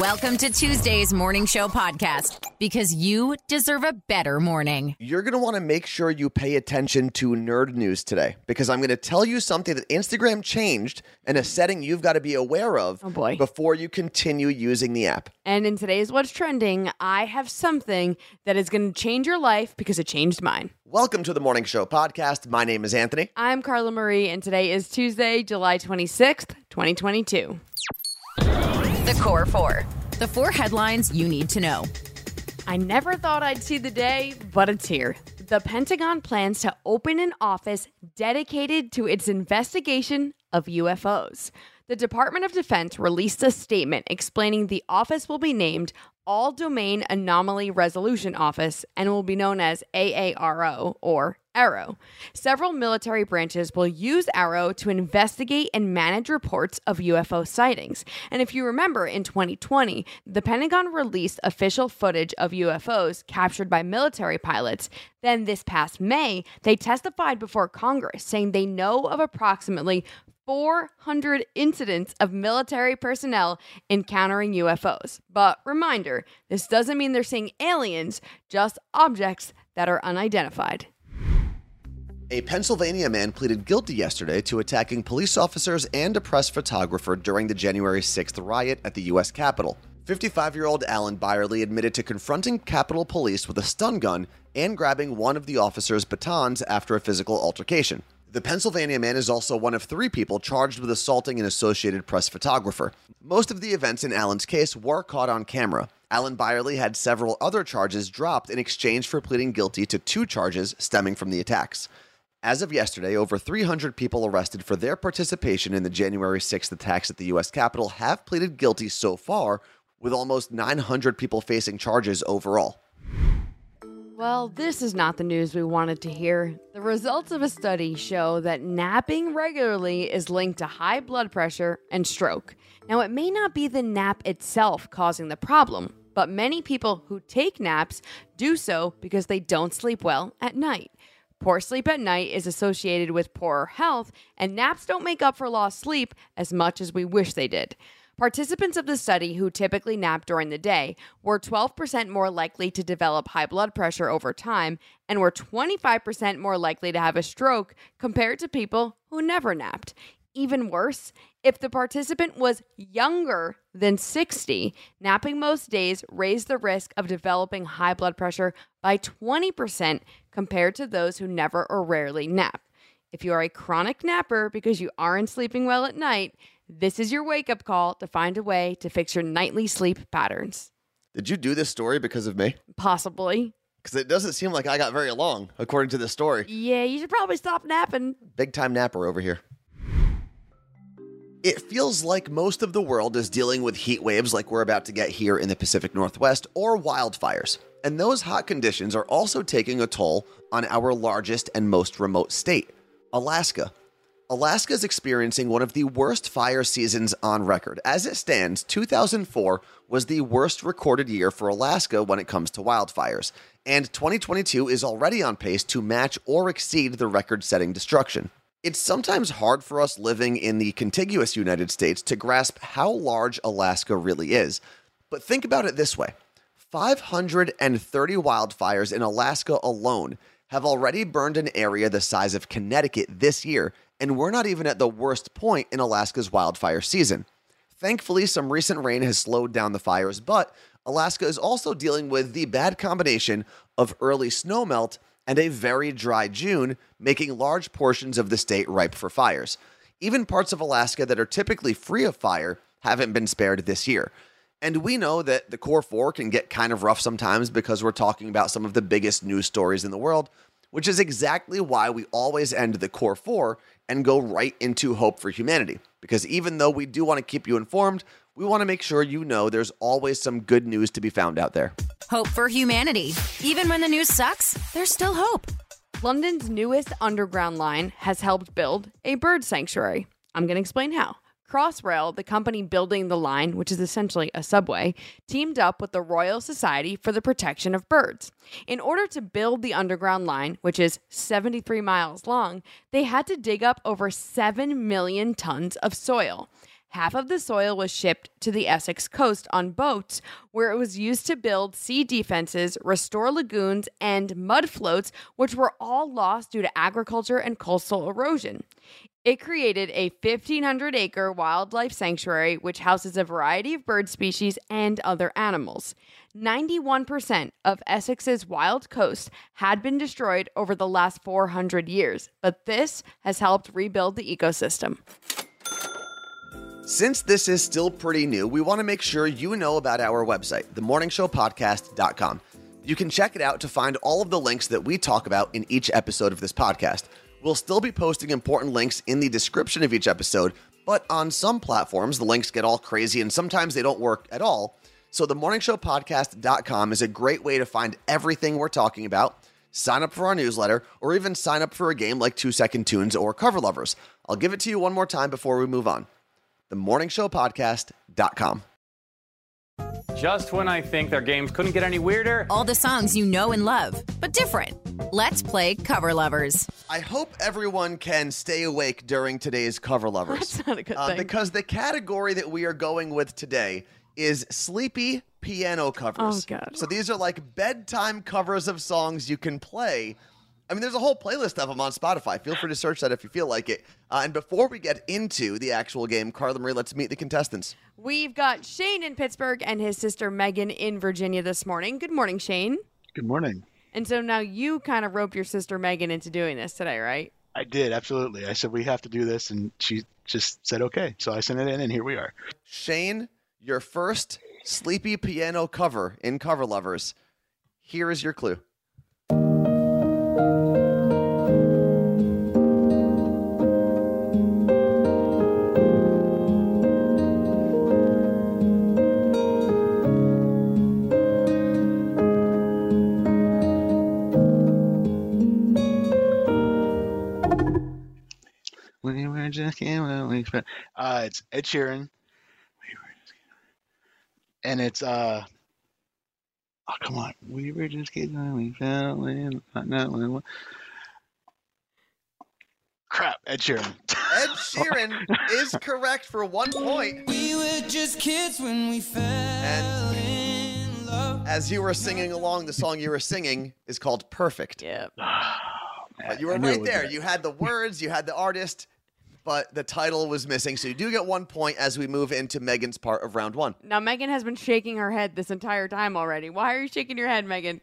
Welcome to Tuesday's Morning Show podcast because you deserve a better morning. You're going to want to make sure you pay attention to nerd news today because I'm going to tell you something that Instagram changed and a setting you've got to be aware of Oh, boy. before you continue using the app. And in today's What's Trending, I have something that is going to change your life because it changed mine. Welcome to the Morning Show podcast. My name is Anthony. I'm Carla Marie, and today is Tuesday, July 26th, 2022. The Core Four. The four headlines you need to know. I never thought I'd see the day, but it's here. The Pentagon plans to open an office dedicated to its investigation of UFOs. The Department of Defense released a statement explaining the office will be named All Domain Anomaly Resolution Office and will be known as AARO or ARROW. Several military branches will use ARROW to investigate and manage reports of UFO sightings. And if you remember, in 2020, the Pentagon released official footage of UFOs captured by military pilots. Then, this past May, they testified before Congress saying they know of approximately 400 incidents of military personnel encountering UFOs. But reminder, this doesn't mean they're seeing aliens, just objects that are unidentified. A Pennsylvania man pleaded guilty yesterday to attacking police officers and a press photographer during the January 6th riot at the U.S. Capitol. 55 year old Alan Byerly admitted to confronting Capitol Police with a stun gun and grabbing one of the officers' batons after a physical altercation. The Pennsylvania man is also one of three people charged with assaulting an Associated Press photographer. Most of the events in Alan's case were caught on camera. Alan Byerly had several other charges dropped in exchange for pleading guilty to two charges stemming from the attacks. As of yesterday, over 300 people arrested for their participation in the January 6th attacks at the U.S. Capitol have pleaded guilty so far, with almost 900 people facing charges overall. Well, this is not the news we wanted to hear. The results of a study show that napping regularly is linked to high blood pressure and stroke. Now, it may not be the nap itself causing the problem, but many people who take naps do so because they don't sleep well at night. Poor sleep at night is associated with poorer health, and naps don't make up for lost sleep as much as we wish they did. Participants of the study who typically nap during the day were 12% more likely to develop high blood pressure over time and were 25% more likely to have a stroke compared to people who never napped. Even worse, if the participant was younger than 60, napping most days raised the risk of developing high blood pressure by 20% compared to those who never or rarely nap. If you are a chronic napper because you aren't sleeping well at night, this is your wake up call to find a way to fix your nightly sleep patterns. Did you do this story because of me? Possibly. Because it doesn't seem like I got very long, according to this story. Yeah, you should probably stop napping. Big time napper over here. It feels like most of the world is dealing with heat waves like we're about to get here in the Pacific Northwest or wildfires. And those hot conditions are also taking a toll on our largest and most remote state, Alaska. Alaska is experiencing one of the worst fire seasons on record. As it stands, 2004 was the worst recorded year for Alaska when it comes to wildfires, and 2022 is already on pace to match or exceed the record setting destruction. It's sometimes hard for us living in the contiguous United States to grasp how large Alaska really is. But think about it this way 530 wildfires in Alaska alone have already burned an area the size of Connecticut this year, and we're not even at the worst point in Alaska's wildfire season. Thankfully, some recent rain has slowed down the fires, but Alaska is also dealing with the bad combination of early snowmelt and a very dry June, making large portions of the state ripe for fires. Even parts of Alaska that are typically free of fire haven't been spared this year. And we know that the Core 4 can get kind of rough sometimes because we're talking about some of the biggest news stories in the world, which is exactly why we always end the Core 4 and go right into Hope for Humanity. Because even though we do want to keep you informed, we want to make sure you know there's always some good news to be found out there. Hope for humanity. Even when the news sucks, there's still hope. London's newest underground line has helped build a bird sanctuary. I'm going to explain how. Crossrail, the company building the line, which is essentially a subway, teamed up with the Royal Society for the Protection of Birds. In order to build the underground line, which is 73 miles long, they had to dig up over 7 million tons of soil. Half of the soil was shipped to the Essex coast on boats, where it was used to build sea defenses, restore lagoons, and mud floats, which were all lost due to agriculture and coastal erosion. It created a 1,500 acre wildlife sanctuary, which houses a variety of bird species and other animals. 91% of Essex's wild coast had been destroyed over the last 400 years, but this has helped rebuild the ecosystem. Since this is still pretty new, we want to make sure you know about our website, themorningshowpodcast.com. You can check it out to find all of the links that we talk about in each episode of this podcast. We'll still be posting important links in the description of each episode, but on some platforms, the links get all crazy and sometimes they don't work at all. So, themorningshowpodcast.com is a great way to find everything we're talking about, sign up for our newsletter, or even sign up for a game like Two Second Tunes or Cover Lovers. I'll give it to you one more time before we move on. Themorningshowpodcast.com. Just when I think their games couldn't get any weirder. All the songs you know and love, but different. Let's play Cover Lovers. I hope everyone can stay awake during today's Cover Lovers. That's not a good Uh, thing. Because the category that we are going with today is sleepy piano covers. Oh, God. So these are like bedtime covers of songs you can play. I mean, there's a whole playlist of them on Spotify. Feel free to search that if you feel like it. Uh, and before we get into the actual game, Carla Marie, let's meet the contestants. We've got Shane in Pittsburgh and his sister Megan in Virginia this morning. Good morning, Shane. Good morning. And so now you kind of roped your sister Megan into doing this today, right? I did absolutely. I said we have to do this, and she just said okay. So I sent it in, and here we are. Shane, your first sleepy piano cover in Cover Lovers. Here is your clue. Kidding when Uh, it's Ed Sheeran. We were just kidding. And it's uh. Oh come on! We were just kidding when we fell in. Not when Crap! Ed Sheeran. Ed Sheeran is correct for one point. We were just kids when we fell And- in love. As you were singing along, the song you were singing is called Perfect. Yeah. But you were I knew it right there. that. You had the words, you had the artist, but the title was missing. So you do get one point as we move into Megan's part of round one. Now Megan has been shaking her head this entire time already. Why are you shaking your head, Megan?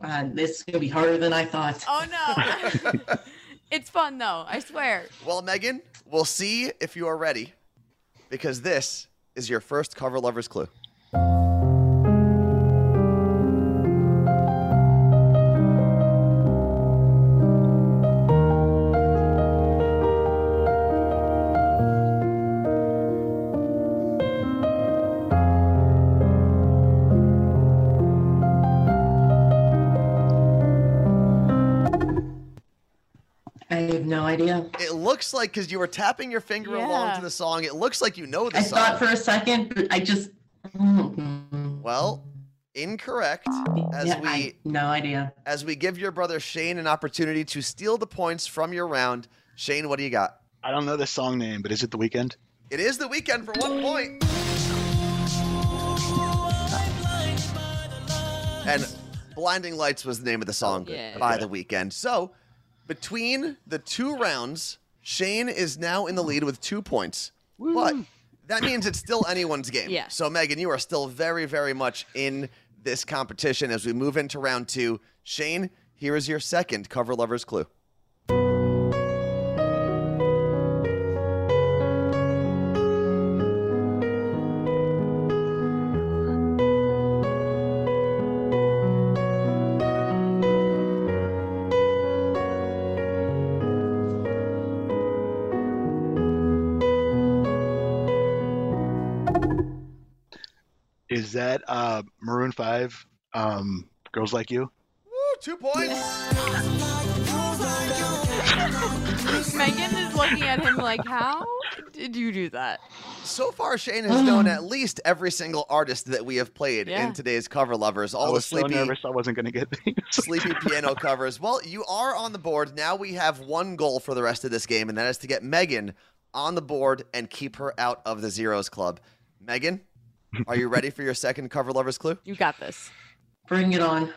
Uh, this is gonna be harder than I thought. Oh no. it's fun though, I swear. Well, Megan, we'll see if you are ready because this is your first cover lover's clue. Have no idea. It looks like because you were tapping your finger along to the song, it looks like you know the I song. I thought for a second, but I just. Mm, well, incorrect. As yeah, we I, no idea. as we give your brother Shane an opportunity to steal the points from your round. Shane, what do you got? I don't know the song name, but is it the Weeknd? It is the Weeknd for one point. And Blinding Lights was the name of the song Yeah. by the Weeknd. So, between the two rounds, Shane is now in the lead with two points. But that means it's still anyone's game. Yeah. So, Megan, you are still very, very much in this competition as we move into round two. Shane, here is your second cover lover's clue. Five? Um, Girls Like You. Woo, two points. Megan is looking at him like, How did you do that? So far, Shane has known at least every single artist that we have played Yeah. in today's cover lovers. I All the was so sleepy, nervous I wasn't going to get these. sleepy piano covers. Well, you are on the board. Now we have one goal for the rest of this game, and that is to get Megan on the board and keep her out of the zeros club. Megan, are you ready for your second cover lovers clue? You got this. Bring it on.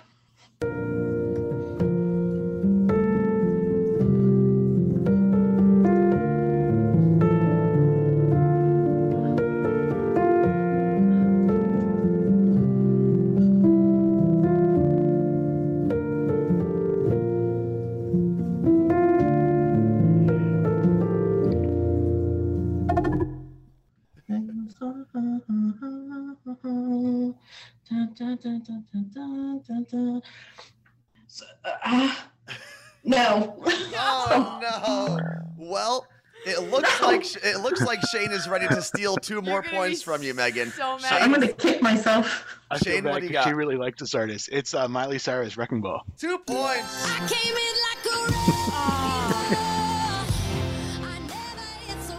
Shane is ready to steal two more points from you, Megan. So mad. Shane, I'm gonna kick myself. I Shane, bad what do you 'cause got? She really liked this artist. It's uh, Miley Cyrus, Wrecking Ball. two points. I came in like a.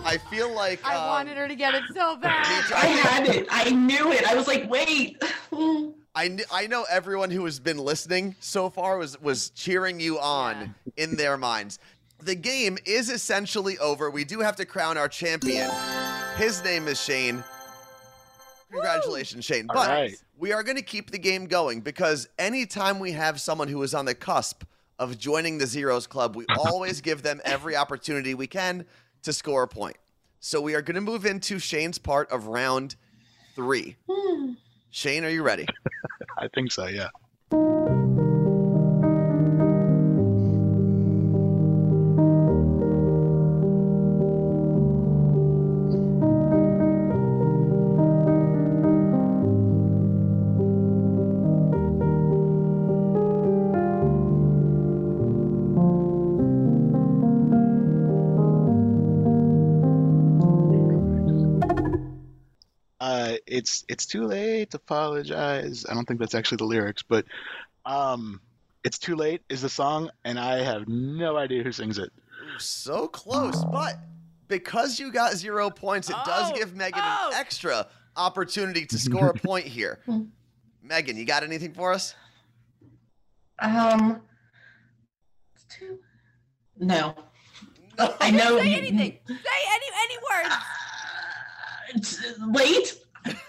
I feel like I um, wanted her to get it so bad. I had it. I knew it. I was like, wait. I, kn- I know everyone who has been listening so far was was cheering you on in their minds. The game is essentially over. We do have to crown our champion. His name is Shane. Congratulations, Shane. All But right. we are going to keep the game going because anytime we have someone who is on the cusp of joining the Zeros Club, we always give them every opportunity we can to score a point. So we are going to move into Shane's part of round three. Hmm. Shane, are you ready? I think so, yeah. It's it's too late to apologize. I don't think that's actually the lyrics, but um, it's too late is the song, and I have no idea who sings it. So close, but because you got zero points, it does Oh, give Megan oh. an extra opportunity to score a point here. Megan, you got anything for us? Um. it's too- No. No. I know. Say anything. Say any any words. It's late.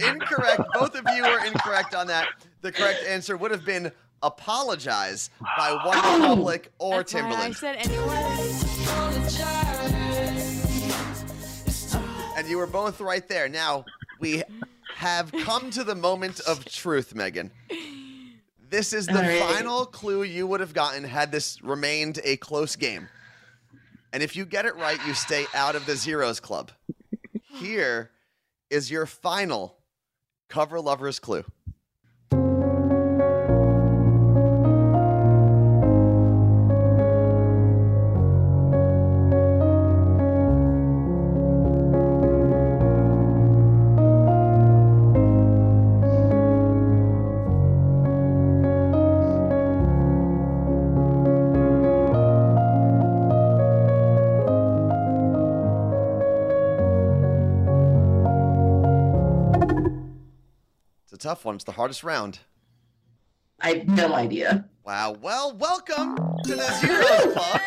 incorrect. Both of you are incorrect on that. The correct answer would have been apologize by OneRepublic or That's why I Timbaland. said any words. And you were both right there. Now, we have come to the moment of truth, Megan. This is the All right. final clue you would have gotten had this remained a close game. And if you get it right, you stay out of the Zeros Club. Here is your final cover lovers clue. Tough one. It's the hardest round. I have no idea. Wow. Well, welcome to the Zeros Club.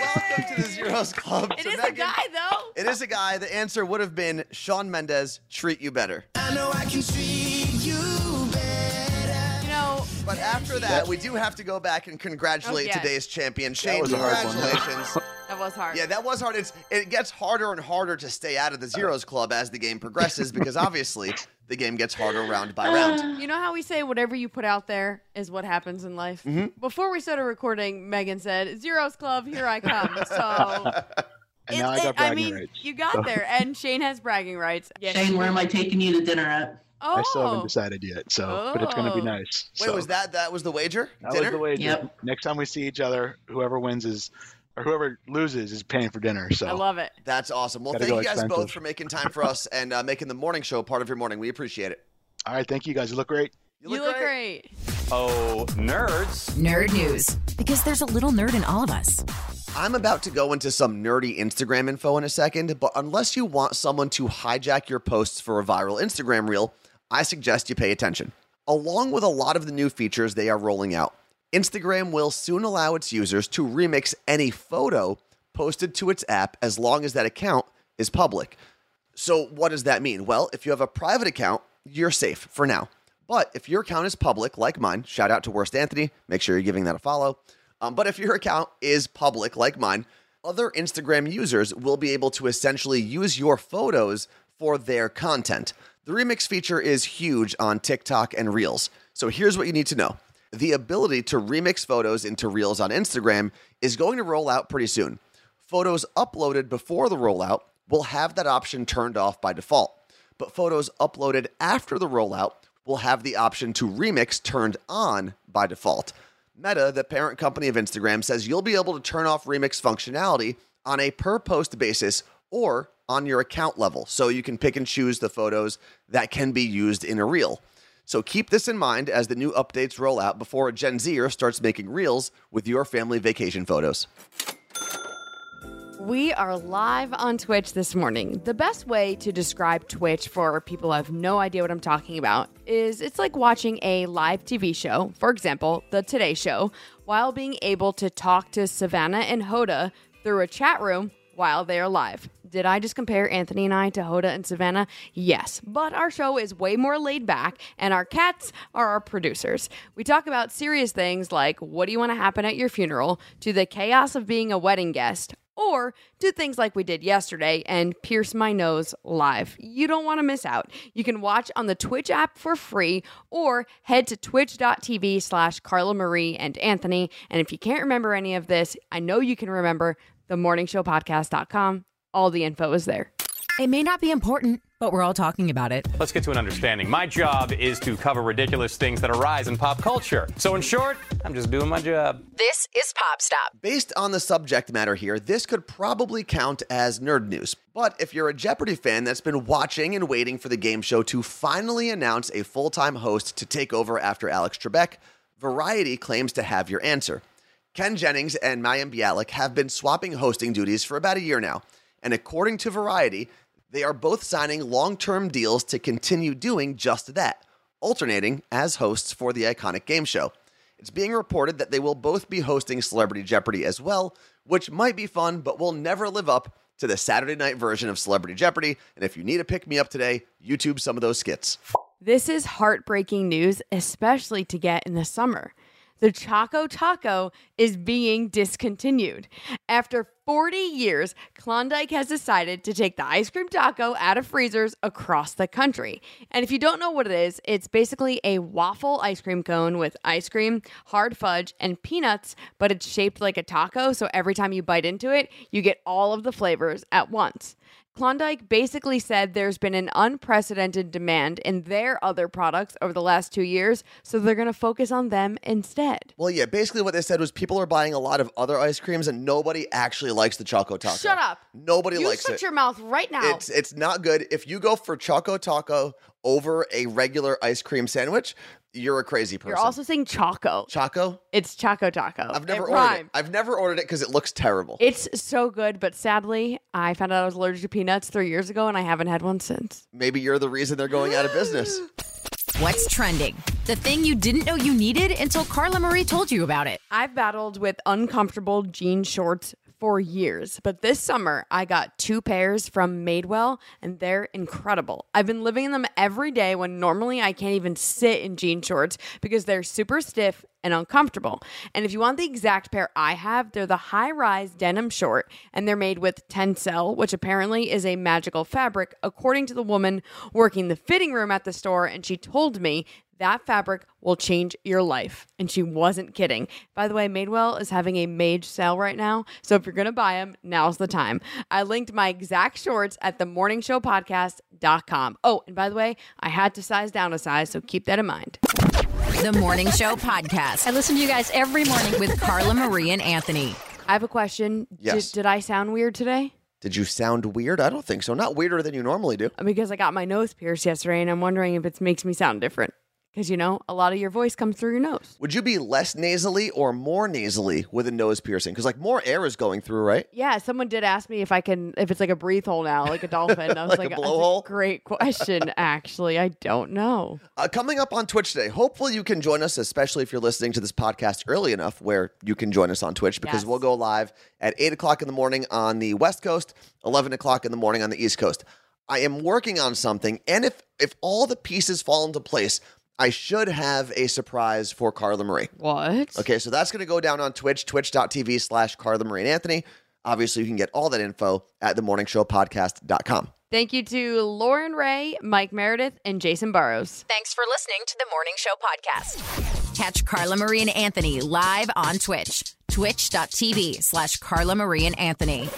welcome to the Zeros Club. It to is a guy though. It is a guy. The answer would have been Shawn Mendes, Treat You Better. I know I can treat you better. You know, But after that, we do have to go back and congratulate Oh, yeah. today's champion, Shane. was a hard one. Congratulations. that was hard. yeah, that was hard. It's it gets harder and harder to stay out of the Zeros Club as the game progresses because obviously the game gets harder round by round. You know how we say whatever you put out there is what happens in life? Mm-hmm. Before we started recording, Megan said, Zeros Club, here I come. So. And it- now I got bragging mean, rights. you got there, and Shane has bragging rights. Yes. Shane, where am I taking you to dinner at? Oh, I still haven't decided yet, so but it's gonna be Oh. nice. Wait, so. was that that was the wager? That Dinner? was the wager. Yep. Next time we see each other, whoever wins is, or whoever loses is paying for dinner. So I love it. That's awesome. Well, Gotta thank you guys both for making time for us and uh, making the morning show part of your morning. We appreciate it. All right, thank you guys. You look great. You look, great. Oh, nerds. Nerd news. Because there's a little nerd in all of us. I'm about to go into some nerdy Instagram info in a second, but unless you want someone to hijack your posts for a viral Instagram reel, I suggest you pay attention. Along with a lot of the new features they are rolling out, Instagram will soon allow its users to remix any photo posted to its app as long as that account is public. So, what does that mean? Well, if you have a private account, you're safe for now. But if your account is public, like mine, shout out to Worst Anthony, make sure you're giving that a follow. Um, but if your account is public, like mine, other Instagram users will be able to essentially use your photos for their content. The remix feature is huge on TikTok and Reels. So here's what you need to know the ability to remix photos into Reels on Instagram is going to roll out pretty soon. Photos uploaded before the rollout will have that option turned off by default, but photos uploaded after the rollout will have the option to remix turned on by default. Meta, the parent company of Instagram, says you'll be able to turn off remix functionality on a per post basis or on your account level. So you can pick and choose the photos that can be used in a reel. So keep this in mind as the new updates roll out before a Gen Zer starts making reels with your family vacation photos. We are live on Twitch this morning. The best way to describe Twitch for people who have no idea what I'm talking about is it's like watching a live TV show, for example, The Today Show, while being able to talk to Savannah and Hoda through a chat room while they are live. Did I just compare Anthony and I to Hoda and Savannah? Yes, but our show is way more laid back, and our cats are our producers. We talk about serious things like what do you want to happen at your funeral, to the chaos of being a wedding guest, or do things like we did yesterday and pierce my nose live. You don't want to miss out. You can watch on the Twitch app for free or head to twitch.tv slash Carla Marie and Anthony. And if you can't remember any of this, I know you can remember themorningshowpodcast.com. All the info is there. It may not be important, but we're all talking about it. Let's get to an understanding. My job is to cover ridiculous things that arise in pop culture. So, in short, I'm just doing my job. This is Pop Stop. Based on the subject matter here, this could probably count as nerd news. But if you're a Jeopardy fan that's been watching and waiting for the game show to finally announce a full time host to take over after Alex Trebek, Variety claims to have your answer. Ken Jennings and Mayim Bialik have been swapping hosting duties for about a year now. And according to Variety, they are both signing long term deals to continue doing just that, alternating as hosts for the iconic game show. It's being reported that they will both be hosting Celebrity Jeopardy as well, which might be fun, but will never live up to the Saturday night version of Celebrity Jeopardy. And if you need a pick me up today, YouTube some of those skits. This is heartbreaking news, especially to get in the summer. The Choco Taco is being discontinued. After 40 years, Klondike has decided to take the ice cream taco out of freezers across the country. And if you don't know what it is, it's basically a waffle ice cream cone with ice cream, hard fudge, and peanuts, but it's shaped like a taco. So every time you bite into it, you get all of the flavors at once. Klondike basically said there's been an unprecedented demand in their other products over the last two years, so they're going to focus on them instead. Well, yeah, basically what they said was people are buying a lot of other ice creams and nobody actually likes the Choco Taco. Shut up. Nobody you likes shut it. Shut your mouth right now. It's it's not good. If you go for Choco Taco over a regular ice cream sandwich, you're a crazy person. You're also saying Choco. Choco? It's Choco Taco. I've never it ordered it. I've never ordered it because it looks terrible. It's so good, but sadly, I found out I was allergic to peanuts three years ago, and I haven't had one since. Maybe you're the reason they're going out of business. What's trending? The thing you didn't know you needed until Carla Marie told you about it. I've battled with uncomfortable jean shorts for years, but this summer I got two pairs from Madewell and they're incredible. I've been living in them every day when normally I can't even sit in jean shorts because they're super stiff and uncomfortable. And if you want the exact pair I have, they're the high rise denim short and they're made with Tencel, which apparently is a magical fabric, according to the woman working the fitting room at the store. And she told me that fabric will change your life. And she wasn't kidding. By the way, Madewell is having a mage sale right now. So if you're going to buy them, now's the time. I linked my exact shorts at themorningshowpodcast.com. Oh, and by the way, I had to size down a size, so keep that in mind. The Morning Show Podcast. I listen to you guys every morning. with Carla Marie and Anthony. I have a question. Yes. Did, did I sound weird today? Did you sound weird? I don't think so. Not weirder than you normally do. Because I got my nose pierced yesterday and I'm wondering if it makes me sound different. Because you know a lot of your voice comes through your nose. Would you be less nasally or more nasally with a nose piercing? Because like more air is going through, right? Yeah, someone did ask me if I can, if it's like a breathe hole now, like a dolphin. I was Like like, a "That's blowhole?" great question. Actually, I don't know. Uh, coming up on Twitch today, hopefully you can join us, especially if you're listening to this podcast early enough where you can join us on Twitch because Yes. we'll go live at 8 o'clock in the morning on the West Coast, 11 o'clock in the morning on the East Coast. I am working on something, and if if all the pieces fall into place, I should have a surprise for Carla Marie. What? Okay, so that's going to go down on Twitch, twitch.tv slash Carla Marie and Anthony. Obviously, you can get all that info at themorningshowpodcast.com. Thank you to Lauren Ray, Mike Meredith, and Jason Burrows. Thanks for listening to the Morning Show podcast. Catch Carla Marie and Anthony live on Twitch. Twitch.tv slash Carla Marie and Anthony.